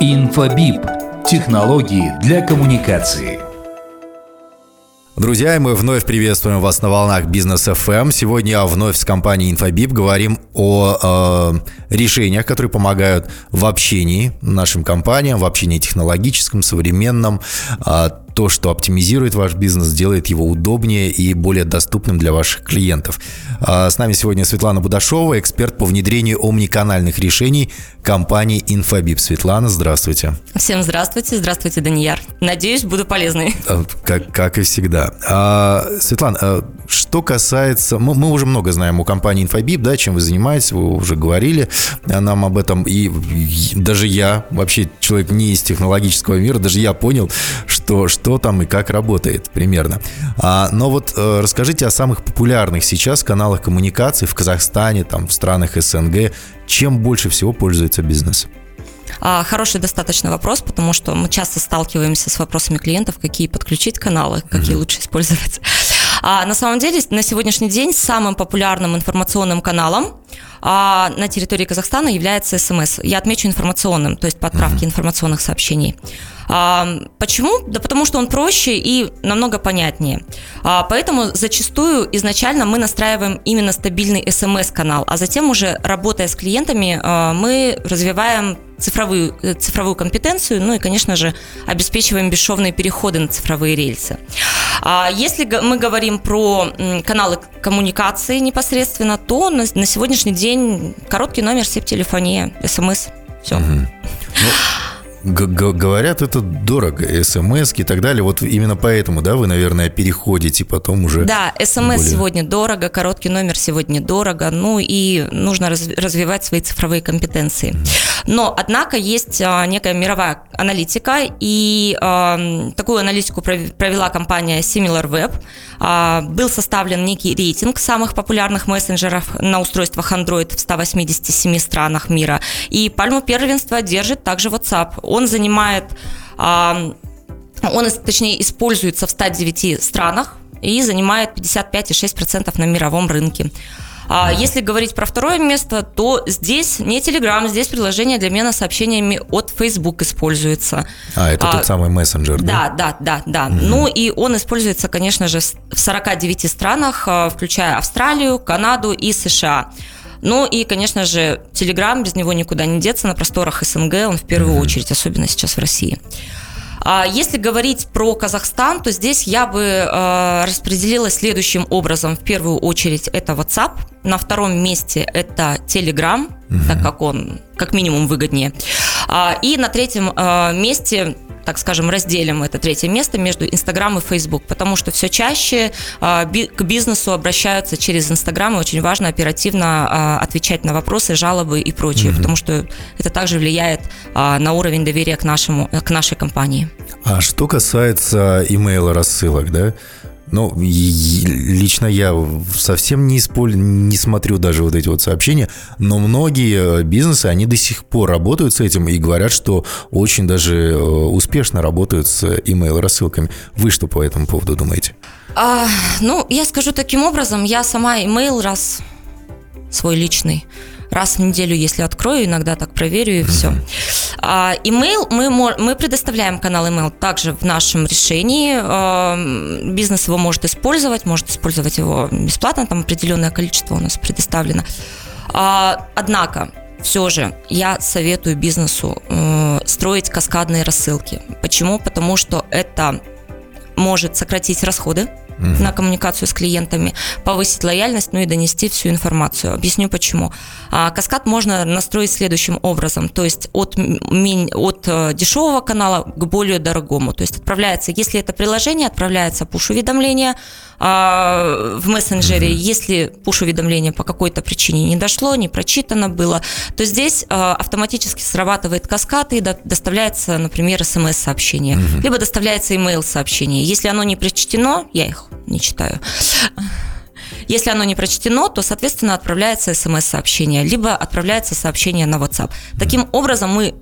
Инфобип. Технологии для коммуникации. Друзья, мы вновь приветствуем вас на волнах Бизнес FM. Сегодня вновь с компанией Infobip говорим о э, решениях, которые помогают в общении нашим компаниям, в общении технологическом, современном, э, то, что оптимизирует ваш бизнес, делает его удобнее и более доступным для ваших клиентов. А, с нами сегодня Светлана Будашова, эксперт по внедрению омниканальных решений компании Infobip. Светлана, здравствуйте. Всем здравствуйте, здравствуйте, Данияр. Надеюсь, буду полезной. А, как, как и всегда. А, Светлана, что касается... Мы, мы уже много знаем о компании Infobip, да, чем вы занимаетесь, вы уже говорили нам об этом. И даже я, вообще человек не из технологического мира, даже я понял, что, что там и как работает примерно. А, но вот а, расскажите о самых популярных сейчас каналах коммуникации в Казахстане, там, в странах СНГ. Чем больше всего пользуется бизнес? А, хороший достаточно вопрос, потому что мы часто сталкиваемся с вопросами клиентов, какие подключить каналы, какие mm-hmm. лучше использовать. А на самом деле на сегодняшний день самым популярным информационным каналом а, на территории Казахстана является СМС. Я отмечу информационным, то есть по отправке информационных сообщений. А, почему? Да потому что он проще и намного понятнее. А, поэтому зачастую изначально мы настраиваем именно стабильный смс-канал, а затем уже работая с клиентами, а, мы развиваем цифровую, э, цифровую компетенцию, ну и, конечно же, обеспечиваем бесшовные переходы на цифровые рельсы. Если мы говорим про каналы коммуникации непосредственно, то на, сегодняшний день короткий номер, сип-телефония, смс, все. Угу. Ну, говорят, это дорого, смс и так далее. Вот именно поэтому, да, вы, наверное, переходите потом уже. Да, смс более... сегодня дорого, короткий номер сегодня дорого, ну и нужно развивать свои цифровые компетенции. Но, однако, есть а, некая мировая аналитика, и э, такую аналитику провела компания SimilarWeb. Э, был составлен некий рейтинг самых популярных мессенджеров на устройствах Android в 187 странах мира, и пальму первенства держит также WhatsApp он занимает, он, точнее, используется в 109 странах и занимает 55,6% на мировом рынке. А если говорить про второе место, то здесь не Telegram, здесь приложение для обмена сообщениями от Facebook используется. А, это а, тот самый мессенджер, да? Да, да, да, да. Угу. Ну и он используется, конечно же, в 49 странах, а, включая Австралию, Канаду и США. Ну и, конечно же, Telegram, без него никуда не деться на просторах СНГ, он в первую очередь, особенно сейчас в России. А если говорить про Казахстан, то здесь я бы э, распределила следующим образом. В первую очередь это WhatsApp, на втором месте это Telegram, угу. так как он как минимум выгоднее. А, и на третьем месте так скажем, разделим это третье место между Инстаграм и Фейсбук, потому что все чаще а, к бизнесу обращаются через Инстаграм, и очень важно оперативно а, отвечать на вопросы, жалобы и прочее, угу. потому что это также влияет а, на уровень доверия к, нашему, к нашей компании. А что касается имейла рассылок, да, ну, лично я совсем не, исполь... не смотрю даже вот эти вот сообщения, но многие бизнесы, они до сих пор работают с этим и говорят, что очень даже э, успешно работают с email-рассылками. Вы что по этому поводу думаете? А, ну, я скажу таким образом, я сама email раз свой личный раз в неделю, если открою, иногда так проверю и все. А, email, мы, мы предоставляем канал email также в нашем решении. А, бизнес его может использовать, может использовать его бесплатно, там определенное количество у нас предоставлено. А, однако, все же я советую бизнесу э, строить каскадные рассылки. Почему? Потому что это может сократить расходы угу. на коммуникацию с клиентами, повысить лояльность, ну и донести всю информацию. Объясню почему. А, каскад можно настроить следующим образом, то есть от, от э, дешевого канала к более дорогому. То есть отправляется, если это приложение, отправляется пуш-уведомление а, в мессенджере, угу. если пуш-уведомление по какой-то причине не дошло, не прочитано было, то здесь а, автоматически срабатывает каскад и доставляется, например, смс-сообщение, угу. либо доставляется email-сообщение. Если оно не прочтено, я их не читаю. Если оно не прочтено, то, соответственно, отправляется смс-сообщение, либо отправляется сообщение на WhatsApp. Таким образом, мы,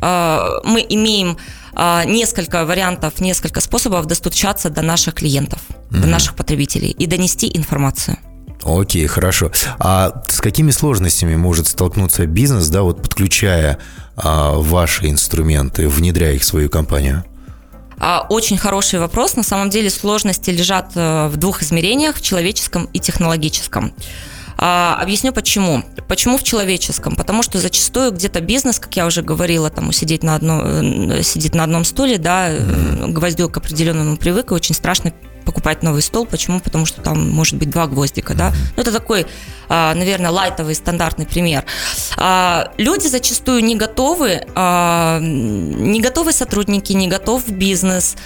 э, мы имеем э, несколько вариантов, несколько способов достучаться до наших клиентов, mm-hmm. до наших потребителей и донести информацию. Окей, хорошо. А с какими сложностями может столкнуться бизнес, да, вот подключая а, ваши инструменты, внедряя их в свою компанию? А, очень хороший вопрос. На самом деле сложности лежат э, в двух измерениях, в человеческом и технологическом. А, объясню почему. Почему в человеческом? Потому что зачастую где-то бизнес, как я уже говорила, там сидеть на одном, э, сидит на одном стуле, да, mm-hmm. гвоздю к определенному привык, и очень страшно покупать новый стол. Почему? Потому что там может быть два гвоздика, да. Ну, это такой, а, наверное, лайтовый стандартный пример. А, люди зачастую не готовы, не готовы сотрудники, не готов бизнес,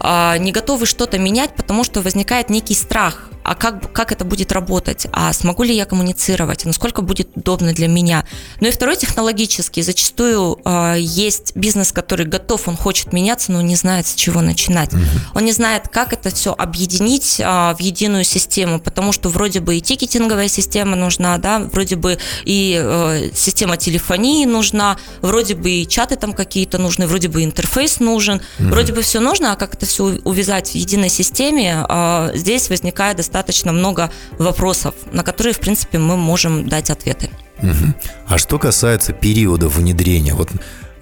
не готовы что-то менять, потому что возникает некий страх а как, как это будет работать, а смогу ли я коммуницировать, насколько будет удобно для меня. Ну и второй технологический. Зачастую э, есть бизнес, который готов, он хочет меняться, но не знает, с чего начинать. Угу. Он не знает, как это все объединить э, в единую систему, потому что вроде бы и тикетинговая система нужна, да, вроде бы и э, система телефонии нужна, вроде бы и чаты там какие-то нужны, вроде бы интерфейс нужен, угу. вроде бы все нужно, а как это все увязать в единой системе, э, здесь возникает достаточно достаточно много вопросов, на которые, в принципе, мы можем дать ответы. Угу. А что касается периода внедрения, вот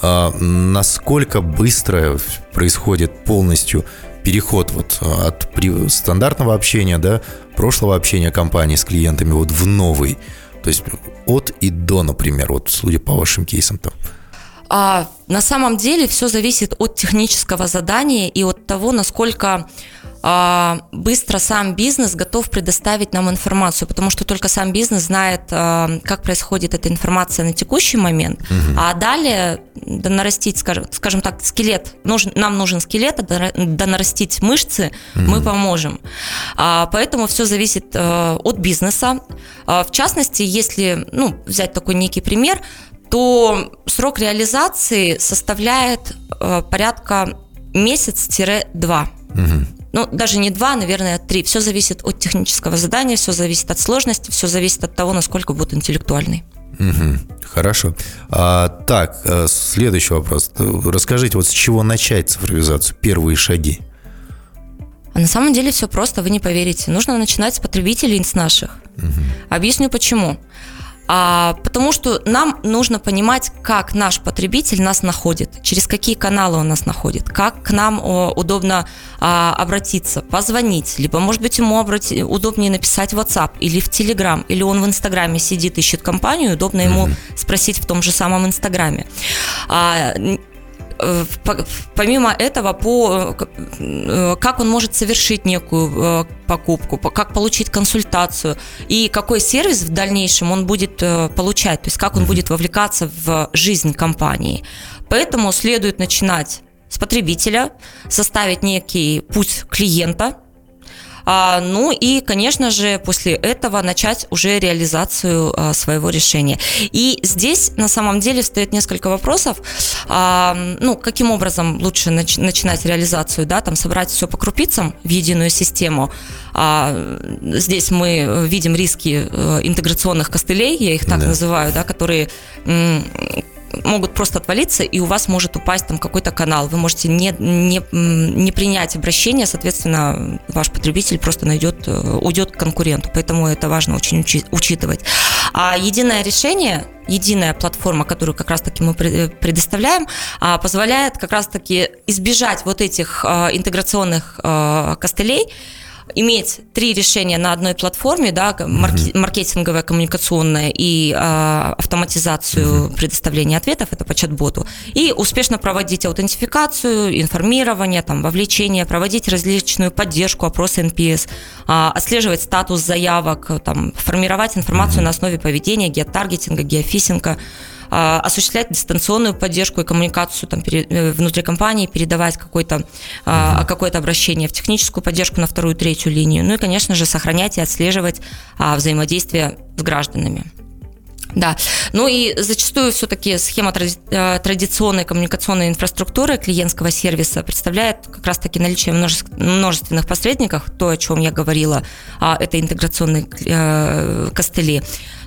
а, насколько быстро происходит полностью переход вот от стандартного общения, да, прошлого общения компании с клиентами вот в новый, то есть от и до, например, вот судя по вашим кейсам там. А, на самом деле все зависит от технического задания и от того, насколько а, быстро сам бизнес готов предоставить нам информацию, потому что только сам бизнес знает, а, как происходит эта информация на текущий момент, угу. а далее донарастить, скажем, скажем так, скелет, нужен, нам нужен скелет, а донарастить мышцы угу. мы поможем. Поэтому все зависит от бизнеса. В частности, если ну, взять такой некий пример, то срок реализации составляет порядка месяц-два. Угу ну, даже не два, наверное, три. Все зависит от технического задания, все зависит от сложности, все зависит от того, насколько будет интеллектуальный. Угу, хорошо. А, так, э, следующий вопрос. Расскажите, вот с чего начать цифровизацию? Первые шаги. А на самом деле все просто, вы не поверите. Нужно начинать с потребителей, с наших. Угу. Объясню почему. А, потому что нам нужно понимать, как наш потребитель нас находит, через какие каналы он нас находит, как к нам о, удобно а, обратиться, позвонить, либо, может быть, ему обрати, удобнее написать в WhatsApp или в Telegram, или он в Инстаграме сидит, ищет компанию, удобно ему mm-hmm. спросить в том же самом Инстаграме. А, помимо этого, по, э, как он может совершить некую э, покупку, как получить консультацию и какой сервис в дальнейшем он будет получать, то есть как он будет вовлекаться в жизнь компании. Поэтому следует начинать с потребителя, составить некий путь клиента – а, ну и, конечно же, после этого начать уже реализацию а, своего решения. И здесь на самом деле встает несколько вопросов. А, ну, каким образом лучше начинать реализацию, да, там собрать все по крупицам в единую систему. Здесь мы видим риски э, интеграционных костылей, я их так да. называю, да, которые могут просто отвалиться, и у вас может упасть там какой-то канал. Вы можете не, не, не принять обращение, соответственно, ваш потребитель просто найдет, э, уйдет к конкуренту. Поэтому это важно очень учи, учитывать. А единое решение, единая платформа, которую как раз-таки мы предоставляем, а, позволяет как раз-таки избежать вот этих а, интеграционных а, костылей, иметь три решения на одной платформе, да, марки- маркетинговое, коммуникационное и э, автоматизацию предоставления ответов, это по чат-боту, и успешно проводить аутентификацию, информирование, там, вовлечение, проводить различную поддержку, опросы NPS, э, отслеживать статус заявок, там, формировать информацию на основе поведения, геотаргетинга, геофисинга, а, осуществлять дистанционную поддержку и коммуникацию там, э, внутри компании, передавать какое-то uh-huh. какое обращение в техническую поддержку на вторую, третью линию. Ну и, конечно же, сохранять и отслеживать а, взаимодействие с гражданами. Да, ну и зачастую все-таки схема э, традиционной коммуникационной инфраструктуры клиентского сервиса представляет как раз-таки наличие множественных посредников, то, о чем я говорила, это интеграционные э, костыли.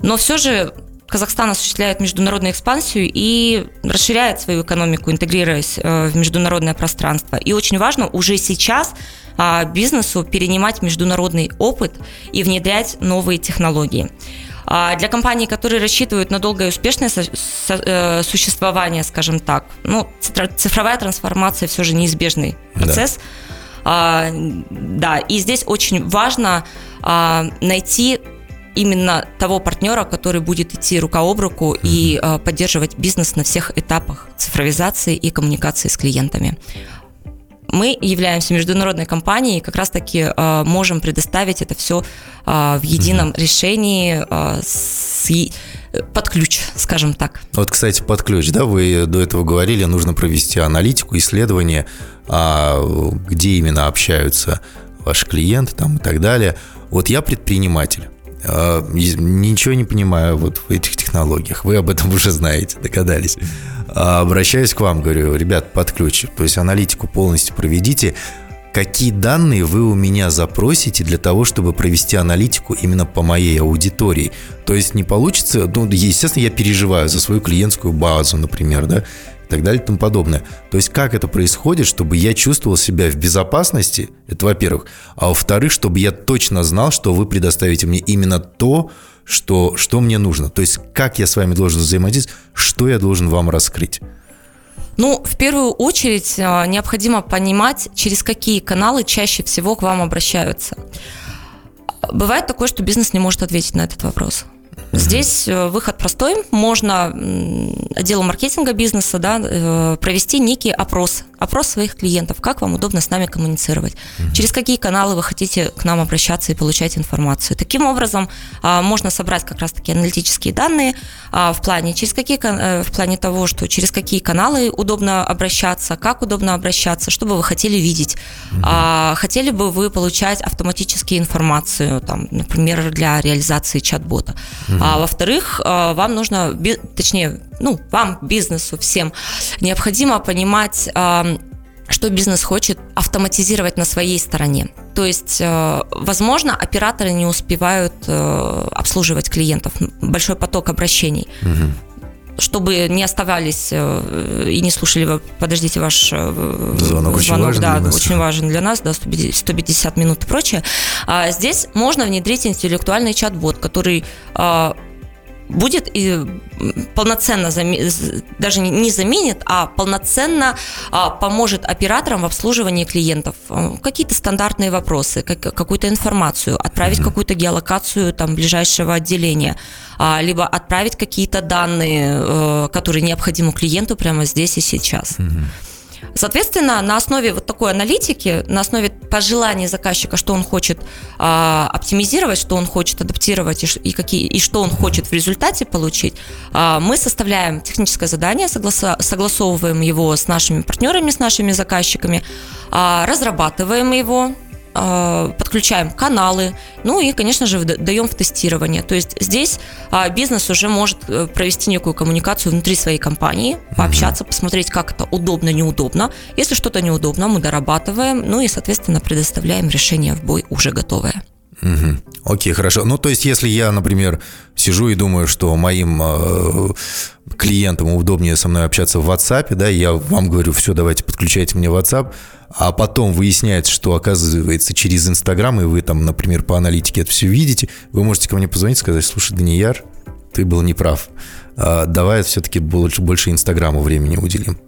Но все же Казахстан осуществляет международную экспансию и расширяет свою экономику, интегрируясь э, в международное пространство. И очень важно уже сейчас а, бизнесу перенимать международный опыт и внедрять новые технологии. А для компаний, которые рассчитывают на долгое и успешное э, существование, скажем так, ну, цифровая трансформация все же неизбежный процесс. Да. А, да, и здесь очень важно а, найти именно того партнера, который будет идти рука об руку mm-hmm. и а, поддерживать бизнес на всех этапах цифровизации и коммуникации с клиентами мы являемся международной компанией и как раз-таки э, можем предоставить это все э, в едином mm-hmm. решении э, с, под ключ, скажем так. Вот, кстати, под ключ, да, вы до этого говорили, нужно провести аналитику, исследование, а, где именно общаются ваши клиенты там и так далее. Вот я предприниматель. Ничего не понимаю вот в этих технологиях. Вы об этом уже знаете, догадались. А, обращаюсь к вам, говорю, ребят, под ключ. То есть аналитику полностью проведите. Какие данные вы у меня запросите для того, чтобы провести аналитику именно по моей аудитории? То есть не получится, ну, естественно, я переживаю за свою клиентскую базу, например, да, и так далее и тому подобное. То есть как это происходит, чтобы я чувствовал себя в безопасности, это во-первых, а во-вторых, чтобы я точно знал, что вы предоставите мне именно то, что, что мне нужно. То есть как я с вами должен взаимодействовать, что я должен вам раскрыть. Ну, в первую очередь а, необходимо понимать, через какие каналы чаще всего к вам обращаются. Бывает такое, что бизнес не может ответить на этот вопрос. Здесь э, выход простой. Можно отделу маркетинга бизнеса да, э, провести некий опрос. Опрос своих клиентов. Как вам удобно с нами коммуницировать? mm Через какие каналы вы хотите к нам обращаться и получать информацию? Таким образом, а, можно собрать как раз-таки аналитические данные а, в плане, через какие, э, в плане того, что через какие каналы удобно обращаться, как удобно обращаться, что бы вы хотели видеть. mm Хотели бы вы получать автоматически информацию, там, например, для реализации чат-бота. А во-вторых, а, вам нужно, точнее, ну, вам, бизнесу, всем, необходимо понимать, а, что бизнес хочет автоматизировать на своей стороне. То есть, а, возможно, операторы не успевают обслуживать клиентов, большой поток обращений. Угу чтобы не оставались э, и не слушали, подождите, ваш э, звонок, очень важен да, для нас. очень важен для нас, да, 150 минут и прочее. А здесь можно внедрить интеллектуальный чат-бот, который а, будет и полноценно, даже не заменит, а полноценно а, поможет операторам в обслуживании клиентов. А, какие-то стандартные вопросы, какую-то информацию, отправить какую-то геолокацию там, ближайшего отделения, а, либо отправить какие-то данные, э, которые необходимы клиенту прямо здесь и сейчас. Соответственно, на основе вот такой аналитики, на основе пожеланий заказчика, что он хочет а, оптимизировать, что он хочет адаптировать и, и, какие, и что он хочет в результате получить, а, мы составляем техническое задание, согласа, согласовываем его с нашими партнерами, с нашими заказчиками, а, разрабатываем его, подключаем каналы, ну и, конечно же, даем в тестирование. То есть здесь а, бизнес уже может э, провести некую коммуникацию внутри своей компании, пообщаться, посмотреть, как это удобно, неудобно. Если что-то неудобно, мы дорабатываем, ну и, соответственно, предоставляем решение в бой уже готовое. Угу. Окей, хорошо. Ну, то есть, если я, например, сижу и думаю, что моим э, клиентам удобнее со мной общаться в WhatsApp, да, я вам говорю, все, давайте подключайте мне WhatsApp, а потом выясняется, что оказывается через Инстаграм, и вы там, например, по аналитике это все видите, вы можете ко мне позвонить и сказать, слушай, Данияр, ты был неправ. А, давай все-таки больше, больше Инстаграму времени уделим.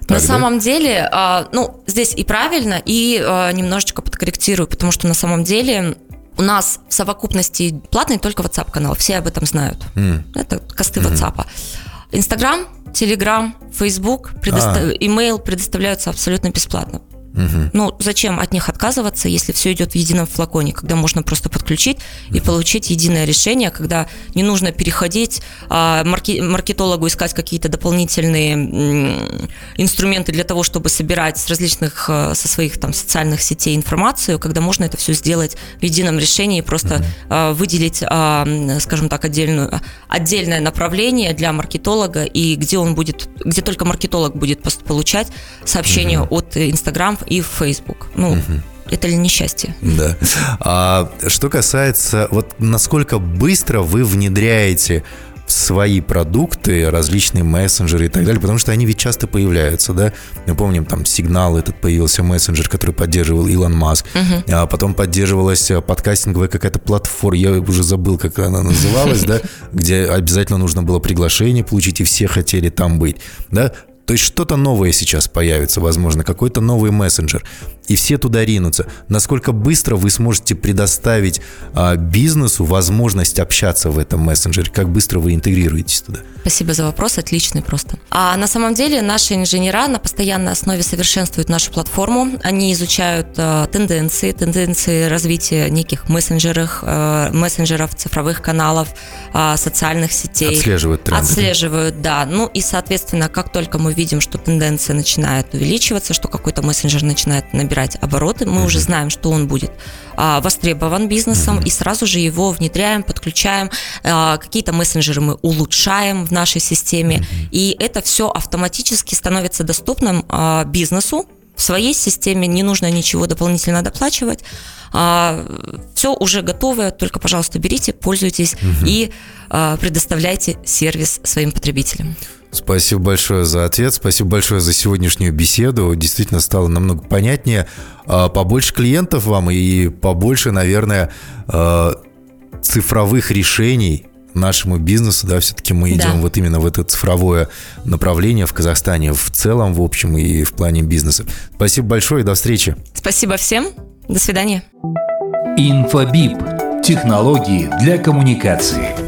Так, на да? самом деле, а, ну, здесь и правильно, и а, немножечко подкорректирую, потому что на самом деле у нас в совокупности платный только WhatsApp канал, все об этом знают. Mm. Это косты mm-hmm. WhatsApp. Инстаграм, Телеграм, Фейсбук, предостав... а. имейл предоставляются абсолютно бесплатно. Угу. Ну, зачем от них отказываться, если все идет в едином флаконе, когда можно просто подключить и получить единое решение, когда не нужно переходить а, марки, маркетологу искать какие-то дополнительные м, инструменты для того, чтобы собирать с различных, а, со своих там социальных сетей информацию, когда можно это все сделать в едином решении, просто угу. а, выделить, а, скажем так, отдельную, отдельное направление для маркетолога, и где он будет, где только маркетолог будет получать сообщения угу. от Инстаграм и в Facebook. Ну, угу. Это ли несчастье? Да. А что касается, вот насколько быстро вы внедряете в свои продукты различные мессенджеры и так далее, потому что они ведь часто появляются, да. Мы помним, там сигнал этот появился мессенджер, который поддерживал Илон Маск, угу. а потом поддерживалась э, подкастинговая какая-то платформа, я уже забыл, как она называлась, да, где обязательно нужно было приглашение получить, и все хотели там быть, да. То есть что-то новое сейчас появится, возможно, какой-то новый мессенджер и все туда ринутся. Насколько быстро вы сможете предоставить а, бизнесу возможность общаться в этом мессенджере? Как быстро вы интегрируетесь туда? Спасибо за вопрос, отличный просто. А на самом деле наши инженера на постоянной основе совершенствуют нашу платформу. Они изучают а, тенденции, тенденции развития неких мессенджеров, а, мессенджеров, цифровых каналов, а, социальных сетей. Отслеживают тренды. Отслеживают, да. Ну и, соответственно, как только мы видим, что тенденция начинает увеличиваться, что какой-то мессенджер начинает набирать набирать обороты, мы mm-hmm. уже знаем, что он будет а, востребован бизнесом, mm-hmm. и сразу же его внедряем, подключаем, а, какие-то мессенджеры мы улучшаем в нашей системе, mm-hmm. и это все автоматически становится доступным а, бизнесу в своей системе, не нужно ничего дополнительно доплачивать, а, все уже готовое, только, пожалуйста, берите, пользуйтесь угу. и а, предоставляйте сервис своим потребителям. Спасибо большое за ответ, спасибо большое за сегодняшнюю беседу. Действительно стало намного понятнее. А, побольше клиентов вам и побольше, наверное, а, цифровых решений нашему бизнесу, да, все-таки мы идем да. вот именно в это цифровое направление в Казахстане, в целом, в общем, и в плане бизнеса. Спасибо большое и до встречи. Спасибо всем. До свидания. Инфобип. Технологии для коммуникации.